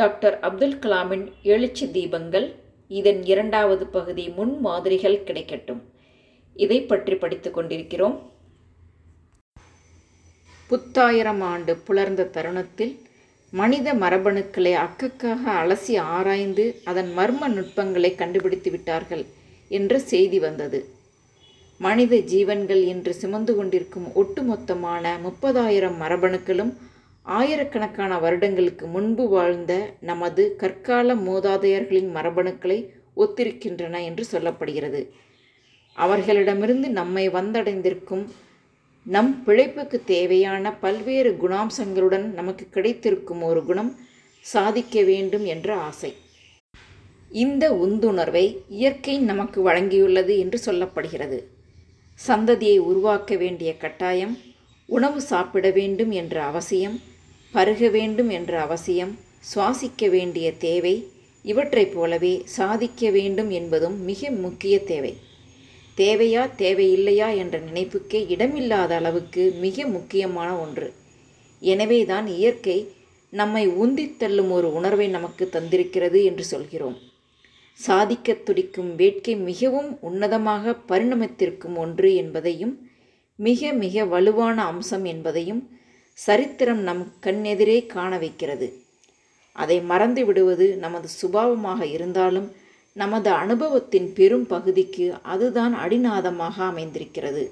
Doctor Abdul கலாமின் எழுச்சி தீபங்கள் இதன் இரண்டாவது பகுதி முன் மாதிரிகள் கிடைக்கட்டும். இதை பற்றி படித்துக் கொண்டிருக்கிறோம். புத்தாயிரம் ஆண்டு புலர்ந்த தருணத்தில் மனித மரபணுக்களை அக்கக்காக அலசி ஆராய்ந்து அதன் மர்ம நுட்பங்களை கண்டுபிடித்து விட்டார்கள் என்ற செய்தி வந்தது. மனித ஜீவன்கள் என்று சுமந்து கொண்டிருக்கும் ஒட்டுமொத்தமான முப்பதாயிரம் மரபணுக்களும் ஆயிரக்கணக்கான வருடங்களுக்கு முன்பு வாழ்ந்த நமது கற்கால மூதாதையர்களின் மரபணுக்களை ஒத்திருக்கின்றன என்று சொல்லப்படுகிறது. அவர்களிடமிருந்து நம்மை வந்தடைந்திருக்கும் நம் பிழைப்புக்கு தேவையான பல்வேறு குணாம்சங்களுடன் நமக்கு கிடைத்திருக்கும் ஒரு குணம் சாதிக்க வேண்டும் என்ற ஆசை. இந்த உந்துணர்வை இயற்கை நமக்கு வழங்கியுள்ளது என்று சொல்லப்படுகிறது. சந்ததியை உருவாக்க வேண்டிய கட்டாயம் உணவு சாப்பிட வேண்டும் என்ற அவசியம் பருக வேண்டும் என்ற அவசியம் சுவாசிக்க வேண்டிய தேவை இவற்றைப் போலவே சாதிக்க வேண்டும் என்பதும் மிக முக்கிய தேவை. தேவையா தேவையில்லையா என்ற நினைப்புக்கே இடமில்லாத அளவுக்கு மிக முக்கியமான ஒன்று. எனவேதான் இயற்கை நம்மை உந்தித் தள்ளும் ஒரு உணர்வை நமக்கு தந்திருக்கிறது என்று சொல்கிறோம். சாதிக்க துடிக்கும் வேட்கை மிகவும் உன்னதமாக பரிணமித்திருக்கும் ஒன்று என்பதையும் மிக மிக வலுவான அம்சம் என்பதையும் சரித்திரம் நம் கண்ணெதிரே காண வைக்கிறது. அதை மறந்து விடுவது நமது சுபாவமாக இருந்தாலும் நமது அனுபவத்தின் பெரும் பகுதிக்கு அதுதான் அடிநாதமாக அமைந்திருக்கிறது.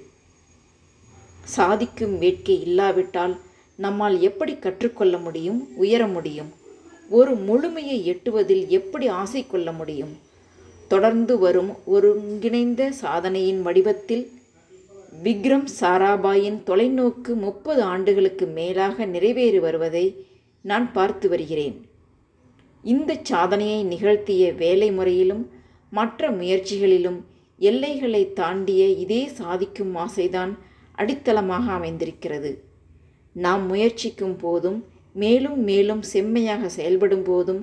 சாதிக்கும் வேட்கை இல்லாவிட்டால் நம்மால் எப்படி கற்றுக்கொள்ள முடியும் உயர முடியும்? ஒரு முழுமையை எட்டுவதில் எப்படி ஆசை கொள்ள முடியும்? தொடர்ந்து வரும் ஒருங்கிணைந்த சாதனையின் வடிவத்தில் விக்ரம் சாராபாயின் தொலைநோக்கு முப்பது ஆண்டுகளுக்கு மேலாக நிறைவேறி வருவதை நான் பார்த்து வருகிறேன். இந்த சாதனையை நிகழ்த்திய வேலை முறையிலும் மற்ற முயற்சிகளிலும் எல்லைகளை தாண்டிய இதே சாதிக்கும் ஆசைதான் அடித்தளமாக அமைந்திருக்கிறது. நாம் முயற்சிக்கும் போதும் மேலும் மேலும் செம்மையாக செயல்படும் போதும்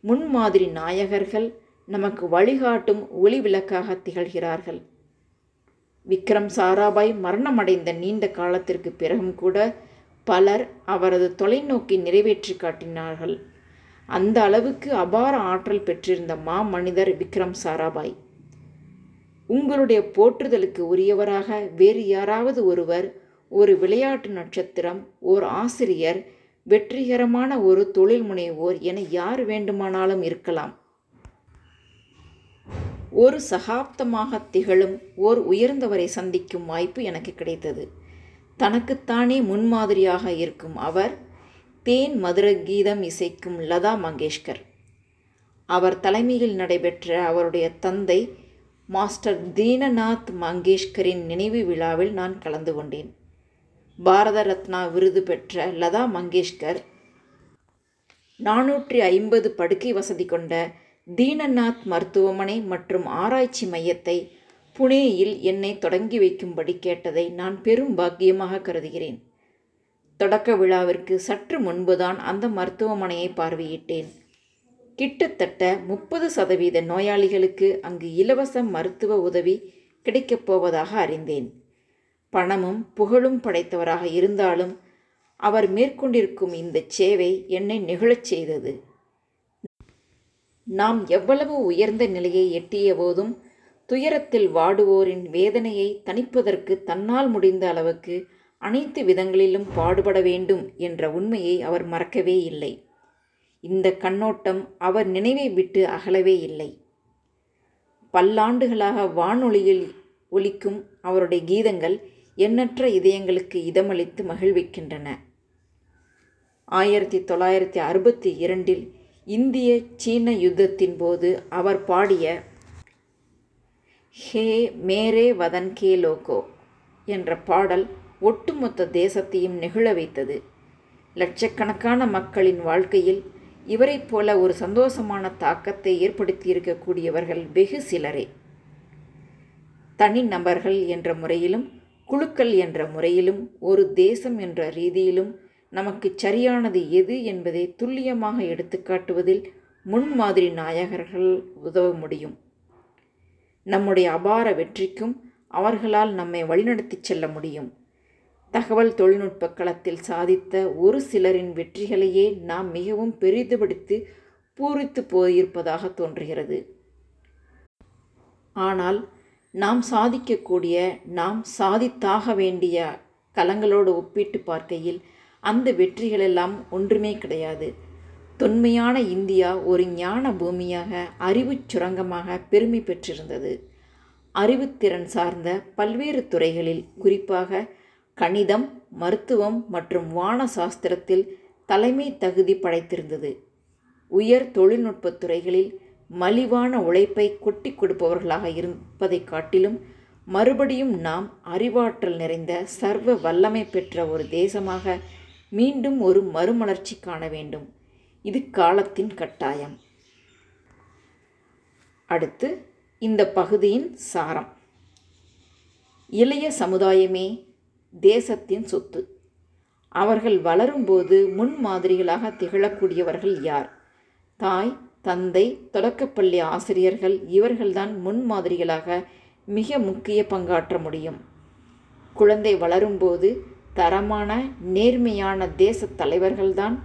முன்மாதிரி நாயகர்கள் நமக்கு வழிகாட்டும் ஒளி விளக்காக திகழ்கிறார்கள். விக்ரம் சாராபாய் மரணமடைந்த நீண்ட காலத்திற்கு பிறகும் கூட பலர் அவரது தொலைநோக்கி நிறைவேற்றி காட்டினார்கள். அந்த அளவுக்கு அபார ஆற்றல் பெற்றிருந்த மா மனிதர் விக்ரம் சாராபாய். உங்களுடைய போற்றுதலுக்கு உரியவராக வேறு யாராவது ஒருவர் ஒரு விளையாட்டு நட்சத்திரம் ஓர் ஆசிரியர் வெற்றிகரமான ஒரு தொழில் முனைவோர் என யார் வேண்டுமானாலும் இருக்கலாம். ஒரு சகாப்தமாக திகழும் ஓர் உயர்ந்தவரை சந்திக்கும் வாய்ப்பு எனக்கு கிடைத்தது. தனக்குத்தானே முன்மாதிரியாக இருக்கும் அவர் தேன் மதுர கீதம் இசைக்கும் லதா மங்கேஷ்கர். அவர் தலைமையில் நடைபெற்ற அவருடைய தந்தை மாஸ்டர் தீனநாத் மங்கேஷ்கரின் நினைவு விழாவில் நான் கலந்து கொண்டேன். பாரத ரத்னா விருது பெற்ற லதா மங்கேஷ்கர் நானூற்றி ஐம்பது படுக்கை வசதி கொண்ட தீனநாத் மருத்துவமனை மற்றும் ஆராய்ச்சி மையத்தை புனேயில் என்னை தொடங்கி வைக்கும்படி கேட்டதை நான் பெரும் பாக்கியமாக கருதுகிறேன். தொடக்க விழாவிற்கு சற்று முன்புதான் அந்த மருத்துவமனையை பார்வையிட்டேன். கிட்டத்தட்ட முப்பது சதவீத நோயாளிகளுக்கு அங்கு இலவச மருத்துவ உதவி கிடைக்கப் போவதாக அறிந்தேன். பணமும் புகழும் படைத்தவராக இருந்தாலும் அவர் மேற்கொண்டிருக்கும் இந்த சேவை என்னை நிகழச் செய்தது. நாம் எவ்வளவு உயர்ந்த நிலையை எட்டிய போதும் துயரத்தில் வாடுவோரின் வேதனையை தணிப்பதற்கு தன்னால் முடிந்த அளவுக்கு அனைத்து விதங்களிலும் பாடுபட வேண்டும் என்ற உண்மையை அவர் மறக்கவே இல்லை. இந்த கண்ணோட்டம் அவர் நினைவை விட்டு அகலவே இல்லை. பல்லாண்டுகளாக வானொலியில் ஒலிக்கும் அவருடைய கீதங்கள் எண்ணற்ற இதயங்களுக்கு இதமளித்து மகிழ்விக்கின்றன. ஆயிரத்தி தொள்ளாயிரத்தி அறுபத்தி இரண்டில் இந்திய சீன யுத்தத்தின் போது அவர் பாடிய ஹே மேரே வதன் கே லோகோ என்ற பாடல் ஒட்டுமொத்த தேசத்தையும் நெகிழ வைத்தது. லட்சக்கணக்கான மக்களின் வாழ்க்கையில் இவரைப் போல ஒரு சந்தோஷமான தாக்கத்தை ஏற்படுத்தியிருக்கக்கூடியவர்கள் வெகு சிலரே. தனிநபர்கள் என்ற முறையிலும் குழுக்கள் என்ற முறையிலும் ஒரு தேசம் என்ற ரீதியிலும் நமக்கு சரியானது எது என்பதை துல்லியமாக எடுத்துக்காட்டுவதில் முன்மாதிரி நாயகர்கள் உதவ முடியும். நம்முடைய அபார வெற்றிக்கும் அவர்களால் நம்மை வழிநடத்திச் செல்ல முடியும். தகவல் தொழில்நுட்ப களத்தில் சாதித்த ஒரு சிலரின் வெற்றிகளையே நாம் மிகவும் பெரிதுபடுத்தி பூரித்து போயிருப்பதாக தோன்றுகிறது. ஆனால் நாம் சாதிக்கக்கூடிய நாம் சாதித்தாக வேண்டிய களங்களோடு ஒப்பிட்டு பார்க்கையில் அந்த வெற்றிகளெல்லாம் ஒன்றுமே கிடையாது. தொன்மையான இந்தியா ஒரு ஞான பூமியாக அறிவுச் சுரங்கமாக பெருமை பெற்றிருந்தது. அறிவுத்திறன் சார்ந்த பல்வேறு துறைகளில் குறிப்பாக கணிதம் மருத்துவம் மற்றும் வான சாஸ்திரத்தில் தலைமை தகுதி படைத்திருந்தது. உயர் தொழில்நுட்பத் துறைகளில் மலிவான உழைப்பை கொட்டி கொடுப்பவர்களாக இருப்பதைக் காட்டிலும் மறுபடியும் நாம் அறிவாற்றல் நிறைந்த சர்வ வல்லமை பெற்ற ஒரு தேசமாக மீண்டும் ஒரு மறுமலர்ச்சி காண வேண்டும். இது காலத்தின் கட்டாயம். அடுத்து இந்த பகுதியின் சாரம். இளைய சமுதாயமே தேசத்தின் சொத்து. அவர்கள் வளரும்போது முன்மாதிரிகளாக திகழக்கூடியவர்கள் யார்? தாய் தந்தை தொடக்கப்பள்ளி ஆசிரியர்கள் இவர்கள்தான் முன்மாதிரிகளாக மிக முக்கிய பங்காற்ற முடியும். குழந்தை வளரும்போது தரமான நேர்மையான தேச தலைவர்கள்தான்.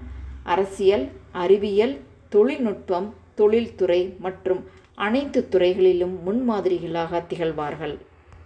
அரசியல் அறிவியல் தொழில்நுட்பம் தொழில்துறை மற்றும் அனைத்து துறைகளிலும் முன்மாதிரிகளாக திகழ்வார்கள்.